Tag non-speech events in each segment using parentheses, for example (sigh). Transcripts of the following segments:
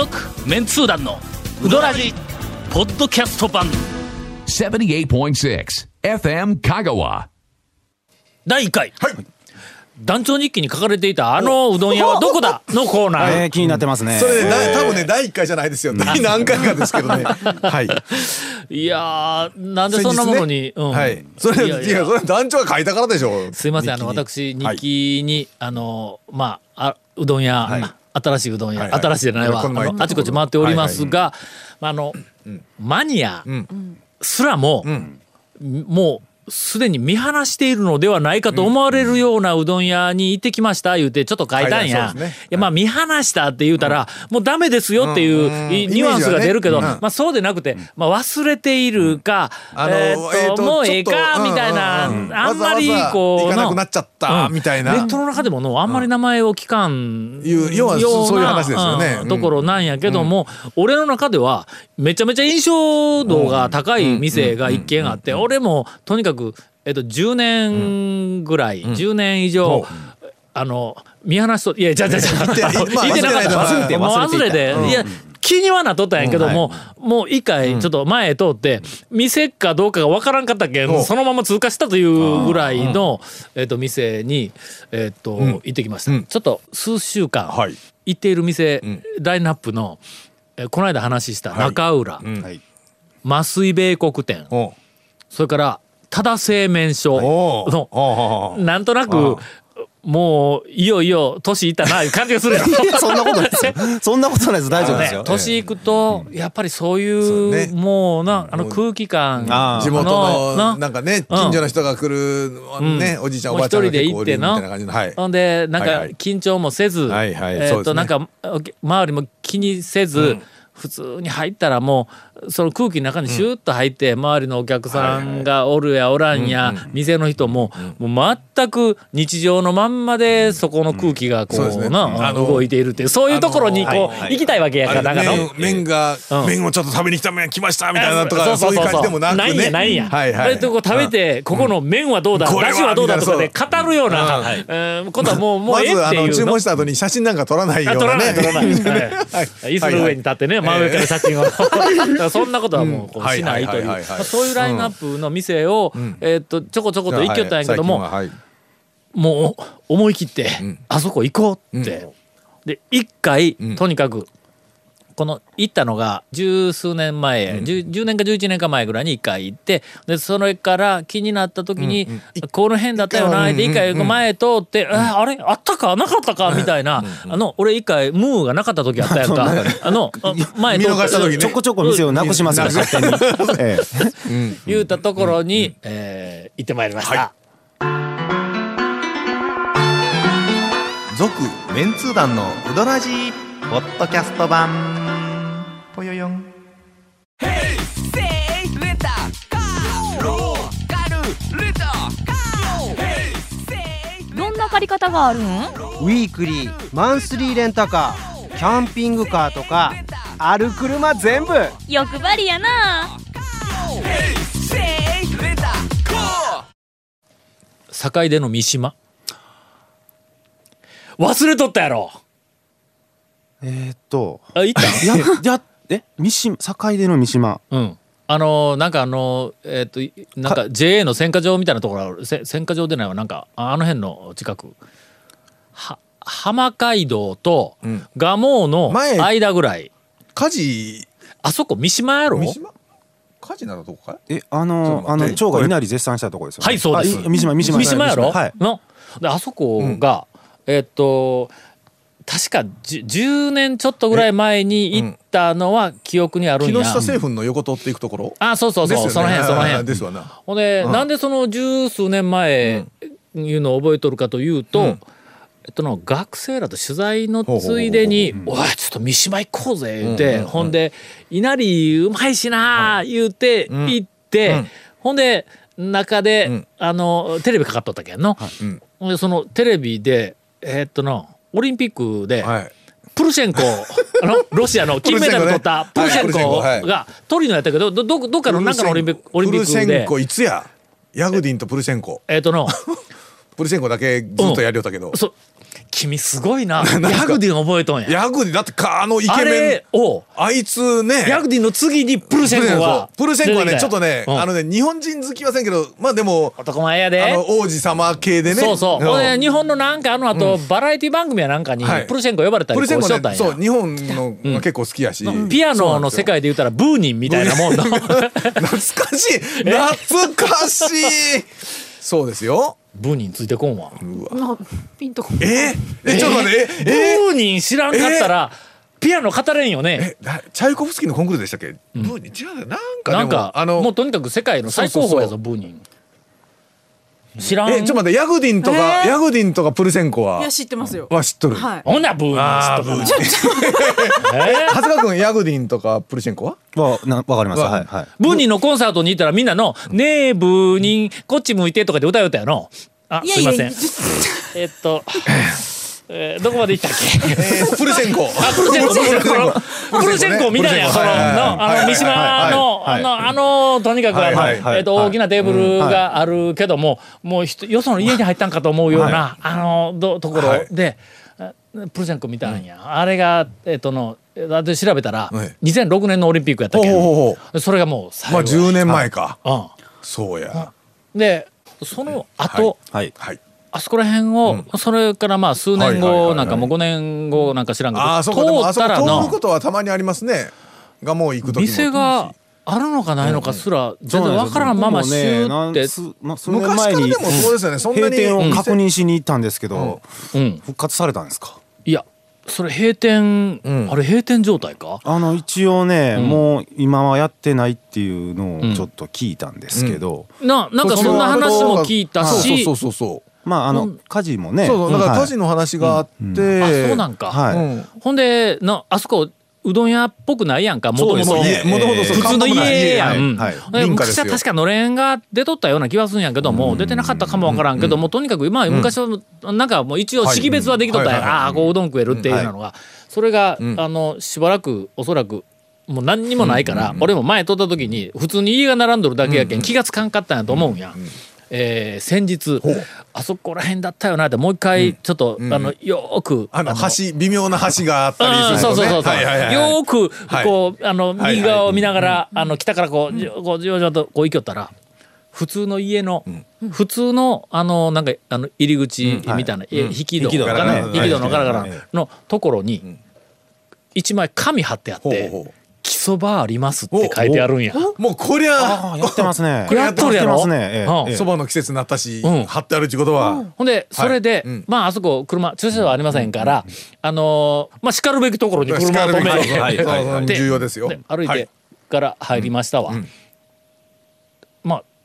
続メンツー団のウドラジポッドキャスト版78.6 FM Kagawa. 第1回、団長日記に書かれていたあのうどん屋はどこだ？(laughs) のコーナーえー、気になってますね。それね、だ多分ね、第1回じゃないですよ。第何回かですけどね。(laughs) はい。いやーなんでそんなものに、うんはい。それ、いやいやそれ団長が書いたからでしょ。すいませんあの私日記に、あのまああうどん屋、新しいうどん屋、はいはい。新しいじゃないわ、あちこち回っておりますが、まああの、マニアすらも、もうすでに見放しているのではないかと思われるようなうどん屋に行ってきました言うてちょっと書いたんはいや。ね。いやまあ見放したって言うたら、もうダメですよっていういニュアンスが出るけど、まあそうでなくて、まあ忘れているか、えーっともうええかみたいな、あんまりこう行かなくなっちゃったみたいな。ネットの中でものあんまり名前を聞かん、よそういう話ですよね。うん。うんところなんやけども、俺の中ではめちゃめちゃ印象度が高い店が一軒あって俺もとにかく、えっと、10年ぐらい、10年以上、あの見放しといやじゃじゃじゃまあ言ってなかった。忘れて忘れていや気にはなっとったんやけども、もう一回ちょっと前へ通って店かどうかがわからんかったけんそのまま通過したというぐらいの、えっと店に、えっと行ってきました、ちょっと数週間はい。行っている店、ラインナップの、えこの間話した中浦、はい。麻酔米国店。それから多田製麺所のなんとなくもういよいよ年いったないう感じがするやろ (laughs) そんなことないですよ。(laughs) そんなことないです。大丈夫ですねよ。年いくとやっぱりそういうもうなあの空気感地元のな。なんかね近所の人が来るねおじいちゃんおばあちゃんが結構おるみたいな感じの。はい。ほんでなんか緊張もせず、はいはい。えそうですね。っとなんか周りも気にせず、普通に入ったらもうその空気の中にシューッと入って、周りのお客さんがおるやおらんや、店の人も,、もう全く日常のまんまでそこの空気がこう、な動いているっていうそういうところにこう、行きたいわけやからかの麺。麺がうん。麺をちょっと食べに来た麺来ましたみたいなとかそういう感じでもなくね。ないんやないんや。はいはい。とこう食べてここの麺はどうだ、これはどうだとかで語るような、ことはもうもうええっていうの。注文した後に写真なんか撮らないよあうなね。取らない取らな (laughs) い。はい。椅子の上に立ってね、真上から写真を。(laughs) そんなことはもうこうしないという、そういうラインナップの店を、えーっとちょこちょこと行きよったんやけども、もう思い切って、あそこ行こうって、で一回、とにかくこの行ったのが十数年前、10, 10年か11年か前ぐらいに一回行ってでそれから気になった時に、この辺だったよなって一回前通って、えあれ？あったか？なかったか？みたいな、あの俺一回ムーがなかった時あったやんか。あの (laughs) あ前通見逃した時ね。ちょこちょこ店をなくしますから、勝手に。ええ (laughs) 言うたところに、えー行ってまいりました。続メンツー団のウドラジーポッドキャスト版ぽよよん。どんな借り方があるん？ウィークリーマンスリーレンタカーキャンピングカーとかある車全部。欲張りやな。境出の三島。忘れとったやろ。えーっと、あ行った。いや、や、え、三島、境出の三島。うん。あのーなんかあのーえっ、といなんか JA の選果場みたいなところある。せ選果場でないわ。なんかああの辺の近く。は浜街道と蒲生の前間ぐらい、火事。あそこ三島やろ？三島？火事なのとこか？いえ、あの、あの、ちょっと待って。蝶が稲荷絶賛したとこですよね。はいそうです三島、三島。三島やろ、はい。のであそこが、えっと確かじゅ10年ちょっとぐらい前に行ったのは記憶にあるん木や、下製粉の横通っていくところ？あそうそうそう、ね。その辺その辺。ですわな。ほんで、なんでその十数年前いうのを覚えとるかというと、えっとの学生らと取材のついでに「おいちょっと三島行こうぜ」言うて、ほんで「稲荷うまいしな」言うて行って、ほんで中で、あのテレビかかっとったけんの、ほんでそのテレビでえっとのオリンピックで、はい。プルシェンコあの (laughs) ロシアの金メダル取ったププルシェンコがトリノやったけどどどどっかのなんかのオリンピックオリンピックで。プルシェンコいつや？ヤグディンとプルシェンコ。えっとの。(laughs) プルシェンコだけずっとやりよったけど。そう君すごいな。(laughs) ヤグディン覚えとんや。ヤグディだってかあのイケメン。をあいつね。ヤグディンの次にプルシェンコはプルシェンコはねちょっとね、うん。あのね日本人好きはせんけどまあでも男前やで。あの王子様系でね。そうそう、日本のなんかあの後、バラエティ番組やなんかにはい。プルシェンコ呼ばれたりしとったんや、ねそう日本のが結構好きやし、ピアノの世界で言ったらブーニンみたいなもんの (laughs) 懐かしい。懐かしい。(laughs) そうですよブーニンついてこんわ。ピンとこえ？(laughs) えちょっと待ってブえ？え？ーニン知らんかったらピアノ語れんよね。チャイコフスキーのコンクールでしたっけ、ブーに？違う。よなんかでもなんかあのもうとにかく世界の最高峰やぞブーニン知らん。えちょっと待ってヤグディンとか、ヤグディンとかプルセンコは？いや知ってますよ。は知っとる、はい。ほんならブーニンあー知っと。るえ長谷川君ヤグディンとかプルシェンコは？わなわかります。わはいはい。ブーニンのコンサートに行ったらみんなの「ねえブーニンこっち向いて」とかで歌う歌やのあいやいやすいません。えっと、(laughs) えーどこまで行ったっけ？えープルシェンコ。あプルシェンコ。プルシェンコ。プルシェンコみたいなそののあの三島のあのあのとにかくあのえっと大きなテーブルがあるけどももうよその家に入ったんかと思うようなあのどところであプルシェンコ見たんや。あれがえっとのだって調べたらはい。2006年のオリンピックやったっけ？ほうほうほ。うそれがもう最まあ後10年前か、うんそうや。でその後、はい。はいあそこら辺を、それからまあ数年後なんかもう5年後なんか知らんけど、ああそうか。でもあそこ通ったらの通ることはたまにありますね。がもう行く時も。店があるのかないのかすら全然わからんままシューって、数まあ数年昔前にからでもそうですよね。そんな閉に店を確認しに行ったんですけどうん、復活されたんですか？いやそれ閉店、うん。あれ閉店状態か？あの一応ね、んもう今はやってないっていうのをちょっと聞いたん。ですけど、ななんかそんな話も聞いたしそうそうそうそうまああのうん。火事もね。そうそう。だからはい。火事の話があって、あそうなんか、ほんでのあそこうどん屋っぽくないやんか？もともと普通の家やん、はい昔は確かのれんが出とったよ。うな気はするんやけども、出てなかったかもわからんけども、とにかくまあ昔はなんかもう一応はい。識別はできとったん。や、はいはいはい。ああこううどん食えるっていうのが、それが、あのしばらくおそらくもう何にもないから、俺も前通った時に普通に家が並んどるだけやけん気がつかんかったんやと思うんや。えー先日あそこら辺だったよなってもう一回ちょっと、あのよーくあの橋微妙な橋があったりうんするとね。そうそうそうそう、はいはいはいよーくはい。こうあのはい右側を見ながら、あの北からこうじょこうじわじわとこう行きよったら普通の家の、普通のあのなんかあの入り口みたいな、え引き戸。引き戸かながね。引き戸のガラガラはい。のところに一枚紙貼ってあってほうほう「基礎場あります」って書いてあるんや。もうこりゃあやってますね。(laughs) やっとるやろ？そばの季節になったし、うん。貼ってあるってことは、ほんでそれで、うん。まああそこ車駐車場ありませんから、あのーまあしかるべきところに車を止め叱るべきはい。はい。はい。で重要ですよ。で歩いてはい。から入りましたわ、まあ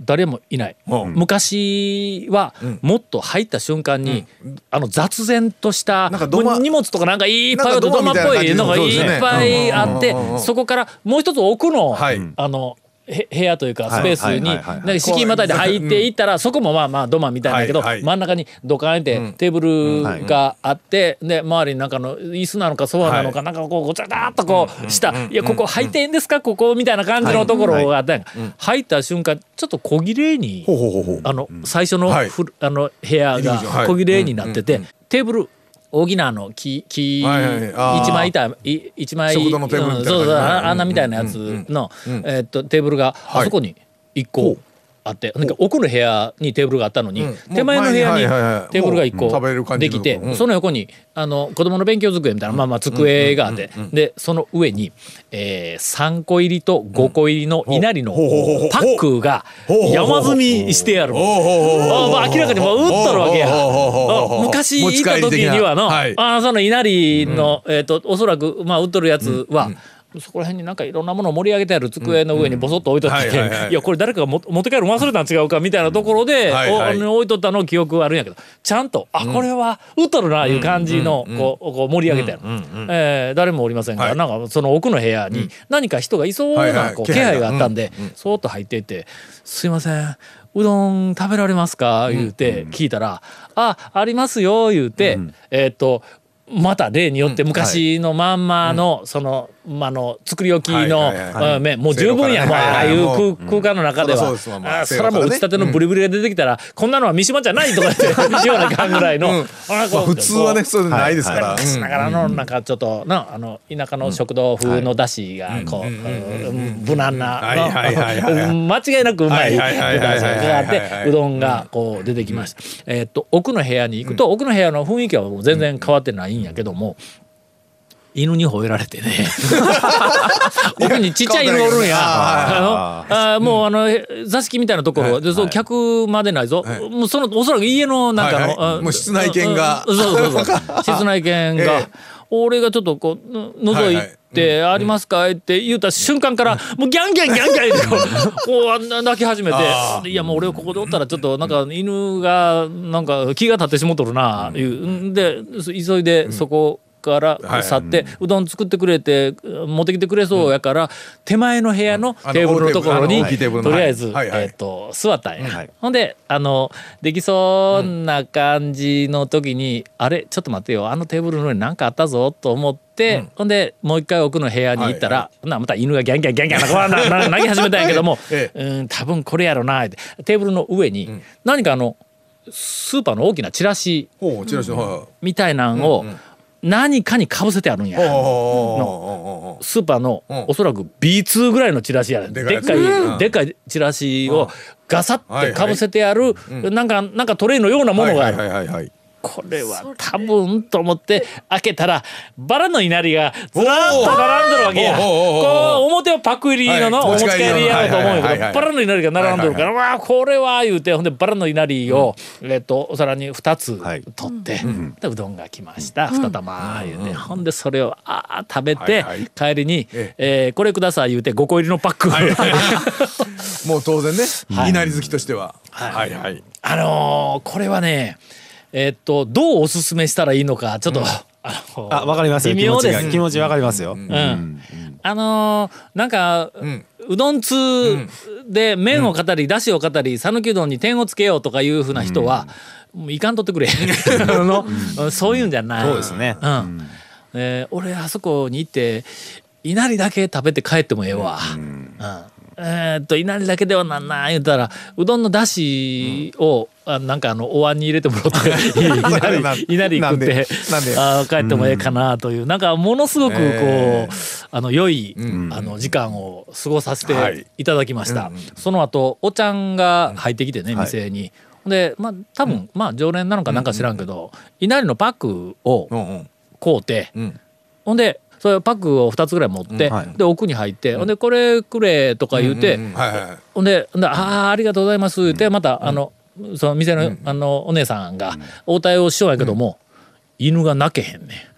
誰もいない、う。ん。昔はもっと入った瞬間に、あの雑然とした荷物とかなんかいっぱいあるなんか土間土間っぽいのがいっぱいあってそこからもう一つ奥の、はいあのへ部屋というかはい。スペースになんか敷居またいで入っていったらそこもまあまあ土間みたいだけど真ん中にドカンってテーブルがあってで周りになんかの椅子なのかソファなのかなんかこうごちゃごちゃっとこうした。いやここ入っていいんですか？ここみたいな感じのところがあったんや。入った瞬間ちょっと小切れにあの最初のあの部屋が小切れになっててテーブル大きなあの木木一枚板い一枚食堂のテーブルみたいなうんそうそう感じああんなみたいなやつのえーっとテーブルがはいあそこに一個あってなんか奥の部屋にテーブルがあったのにうん。手前の部屋にテーブルが一個できてのうん。その横にあの子供の勉強机みたいなまあまあ机があってでその上にえー3個入りと5個入りの稲荷のパックが山積みしてある。ほうほうほうほうあまあ明らかにもう売っとるわけや。昔持行った時にはの、はい。あその稲荷の、えっ、とおそらくまあ売っとるやつは、そこら辺になんかいろんなものを盛り上げてある机の上にボソッと置いとっていやこれ誰かがも持って帰るの忘れたん違うかみたいなところで、置いとったの記憶はあるんやけどちゃんとあこれは売っとるないう感じのこうこう盛り上げてある、えー誰もおりませんから、はい。なんかその奥の部屋に何か人がいそうないこう気気配があったんで、そーっと入っていって「すいませんうどん食べられますか?」言うて聞いたら「あありますよ」言うて、えーっとまた例によって昔のまんまのそのまあの作り置きの麺もう十分や。もうああいう空空間の中では。それはもう打ちたてのブリブリが出てきたらこんなのは三島じゃないとか言って言わなきゃん。ぐらいの普通はねそうないですから、昔ながらのなんかちょっとなあの田舎の食堂風のだしがこううん。無難なはいはいはいはいはい。うん間違いなくうまいはいはいはいはいはい。があってうどんがこう出てきました。えーっと奥の部屋に行くと奥の部屋の雰囲気はもう全然変わってないんやけども犬に吠えられてね。(laughs) 奥にちっちゃい犬がおるんや。あのあーもうあのへ座敷みたいなところでそう客までないぞ。もうそのおそらく家のなんかのはいはい。あもう室内犬が。うんそうそうそう。(laughs) 室内犬が。ええ。俺がちょっとこうの覗いて「ありますか?」って言うた瞬間からもうギャンギャンギャンギャン言ってこう (laughs) こうあんな泣き始めてあ「いやもう俺ここでおったらちょっとなんか犬がなんか気が立ってしもとるな」いう。んで急いでそこから去ってうどん作ってくれて持ってきてくれそうやから手前の部屋のテーブルのところにとりあえずえっと座ったんや。ほんであのできそうな感じの時に、あれちょっと待ってよあのテーブルの上に何かあったぞと思って、ほんでもう一回奥の部屋に行ったら、ならまた犬がギャンギャンギャンギャンななな鳴き始めたんやけども、(laughs) えうん多分これやろなってテーブルの上に何かあのスーパーの大きなチラシほうチラシのはい。みたいなんを何かにかぶせてあるんや。ほうほうほうほうほうスーパーのうん。おそらく B2 ぐらいのチラシやでっかいうん。でっかいチラシをガサッてかぶせてあるなんかなんかトレイのようなものがあるこれは多分と思って開けたらバラの稲荷がずらっと並んでるわけや。こう表はパクリののはいお持ち帰りやろうと思うんやけどバラの稲荷が並んでるからわあこれは言うてほんでバラの稲荷をえっとお皿に2つ取ってでうどんが来ました。2玉言うてほんでそれをあー食べてはいはい。帰りにええ。ーこれください言うて5個入りのパック。もう当然ねはい。稲荷好きとしては。はいはい。あのーこれはねえっとどうおすすめしたらいいのかちょっとあのーあ、わかりますよ。微気持ちが妙です気持ちわかりますよ。うん。あのーなんか、ん。うどん通で麺を語り、だしを語り讃岐うどんに点をつけようとかいうふうな人は、もういかんとってくれ。(laughs) あの、そういうんじゃない。そうですね。うん。えー俺あそこに行って稲荷だけ食べて帰ってもええわ。うん。えーっと稲荷だけではなんな言うたらうどんのだしを、あなんかあのお椀に入れてもらって稲荷稲荷食ってなんでなんで？あー帰ってもええかなというなんかものすごくこう、えあの良い、あの時間を過ごさせはいていただきました。その後おちゃんが入ってきてね、店に。でまあ多分、まあ常連なのかなんか知らんけど、稲荷のパックをうんうん。買うて、ん。ほんでそれパックを2つぐらい持って、はい。で奥に入って、ほんでこれくれとか言うて、うんはいはいはい。ほんで「ほんでああありがとうございます」言ってまた、あのその店の,、あのお姉さんが応対をしようやけども、犬が鳴けへんね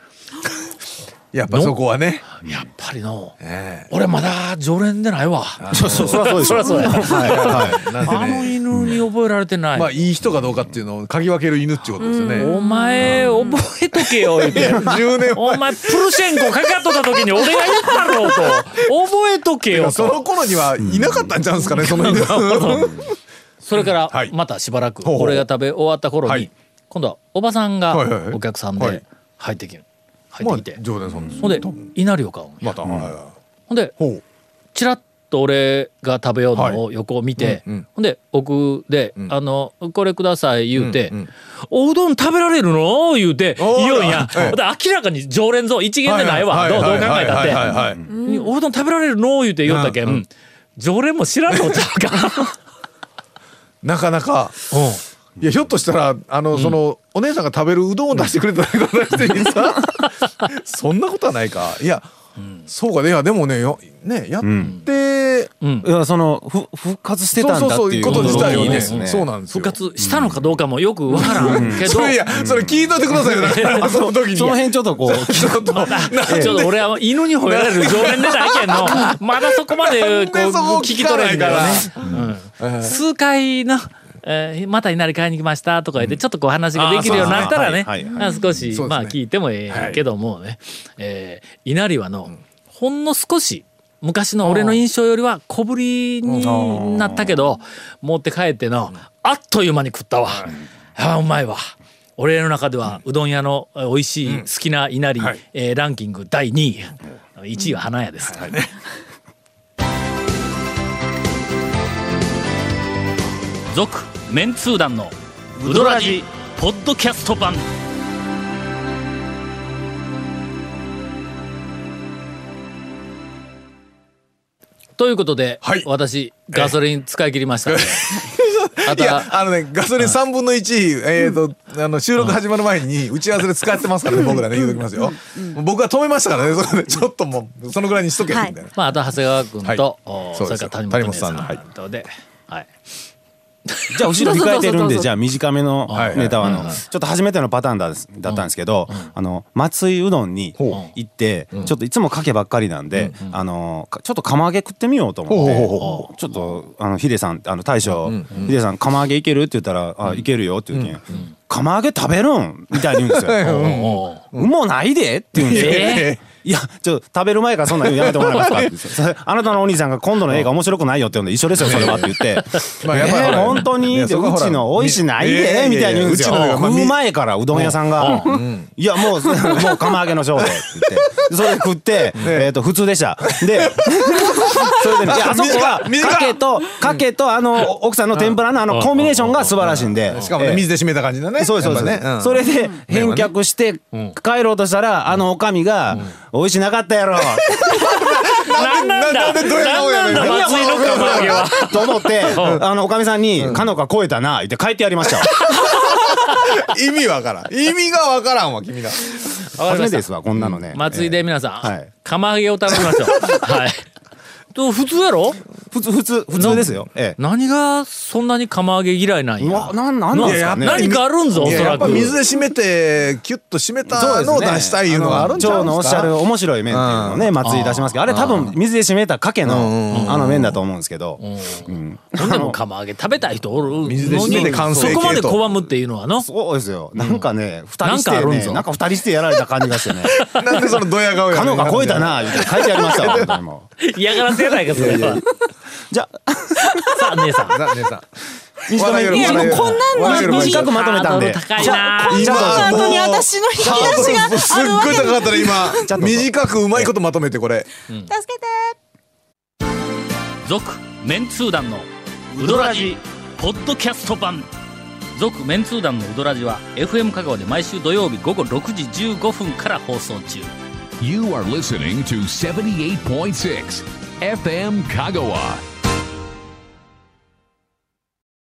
(laughs) やっぱそこはね。んやっぱりのえ俺まだ常連でないわ。そうそう、そ (laughs) りゃそ。そうや。あのね犬に覚えられてない、まあいい人かどうかっていうのを嗅ぎ分ける犬ってことですよね。お前覚えとけよ言うて。10年お前プルシェンコかかっとった時に俺が言ったろうと。覚えとけよ前 (laughs) そとの頃にはいなかったんちゃうんですかねその犬それからはい。またしばらく俺が食べ終わった頃にはい。今度はおばさんがお客さんはい。で入ってきる入まあってきて。常連さんですほんで稲荷を買うんや。ほんでチラッと俺が食べようのを横を見て、ほんで奥で、ん。あの「これください」言うて「うんうんおうどん食べられるの?」言うて言うんや、明らかに常連ぞ一元でないわ、はいどうどう考はいえたって、おうどん食べられるの?」言うて言ったけん。常連も知らんのちゃうかなかなか。うん。いやひょっとしたらあの、そのお姉さんが食べるうどんを出してくれただけだしてにさそんなことはないか。いや、そうかね。いやでもねよねやって、うん。い。いや、その、ふ、復活してたんだっていうこと自体をね。いいですね。そうなんですよ。復活したのかどうかもよくわからんけど、(laughs) それいやそれ聞いといてくださいよ。(laughs) その時に。その辺ちょっとこう、ちょっとなちょっと俺は犬に吠えられる常連でないけんの。まだそこまでこう聞き取れんからね。か、うん数回の、えーまた稲荷買いに来ましたとか言ってちょっとこう話ができるようになったらね少し、まあ聞いてもええけどもね、えー稲荷はの、ほんの少し昔の俺の印象よりは小ぶりになったけど持って帰ってのあっという間に食ったわ、あーうまいわ。俺の中ではうどん屋のえー美味しい好きな稲荷、はい。えーランキング第2位。1位は花屋です。続、メンツー団のウドラジポッドキャスト版。ということで、はい。私ガソリン使い切りましたので、(laughs) あいやたあのねガソリン3分の1、えー、とあの収録始まる前に打ち合わせで使ってますからね僕らね言うときますよ、僕は止めましたからねそこで。ちょっともうそのぐらいにしとけみたいな、まああと長谷川君と、はい。おそうですそれから谷本姉さんんのとで、はい、じゃあ (laughs) 後ろ控えてるんでじゃあ短めのはいネタはあのちょっと初めてのパターンだだったんですけどあの松井うどんにほ行ってちょっといつもかけばっかりなんであのかちょっと釜揚げ食ってみようと思ってちょっとあのヒデさんあの大将ヒデさん釜揚げいけるって言ったら「あいけるよ」って言うけん「釜揚げ食べるん?」みたいに言うんですよ。(laughs) もないでって言うんですよ。えいや、ちょっと食べる前からそんなのやめてもらえますか？っ (laughs) てあなたのお兄さんが今度の映画面白くないよって言うんで一緒ですよ、それは。って言って。まあやっぱりえー本当に？うちの美味しない？でみたいに言うんですよ。食う前からうどん屋さんが、いやもう、そもう釜揚げの勝負って言って、それ食って、えっと、普通でした。で、(laughs) それでね、いやあそこは、かけと、かけと、あの、奥さんの天ぷらのあの、コンビネーションが素晴らしいんで。しかも水で締めた感じだね。そうですそうです、それで返却して帰ろうとしたらあのおかみが「美味しなかったやろ」なんなんだ？なんでドヤ顔やねん。なんだ？松井の釜揚げは。と思ってあのおかみさんに「かのか超えたな」言って書いてやりましたわ。(laughs) 意味わからん。意味がわからんわ君ら。初めてですわこんなのね。松井で皆さん、はい。釜揚げを頼みましょう。(laughs) はい。と普通やろ？普通普通普通ですよ。ええ。何がそんなに釜揚げ嫌いなんや？なんなんですかね。何かあるんぞおそらく。やっぱ水で締めてキュッと締めたのを出したいいうのがあるんちゃ長うんですか？のおっしゃる面白い麺っていうのをね松井出しますけどあれ多分水で締めたかけのあの麺だと思うんですけど。うん。ほん。でも釜揚げ食べたい人おるのに。水で締めて完成そこまで拒むっていうのはの。そうですよ。なんかね二人してなんかあるんぞ。ねなんか二人してやられた感じがしてね。(laughs) なんでそのドヤ顔やかねん。のが超えたな言って書いてありましたわ本当にもう。(laughs) 嫌がらせやないかそれは。じゃあ。(laughs) さあ姉さん。さあ姉さん。短めにいやもうこんなんの短くまとめたんでハードル高いな。ちょっと今後に私の。引き出しがすっあるわけごい高かったら今。短くうまいことまとめてこれ。助けて。続メンツー団のウドラジポッドキャスト版。続メンツー団のウドラジは FM 香川で毎週土曜日午後6時15分から放送中。You are listening to 78.6 FM Kagawa.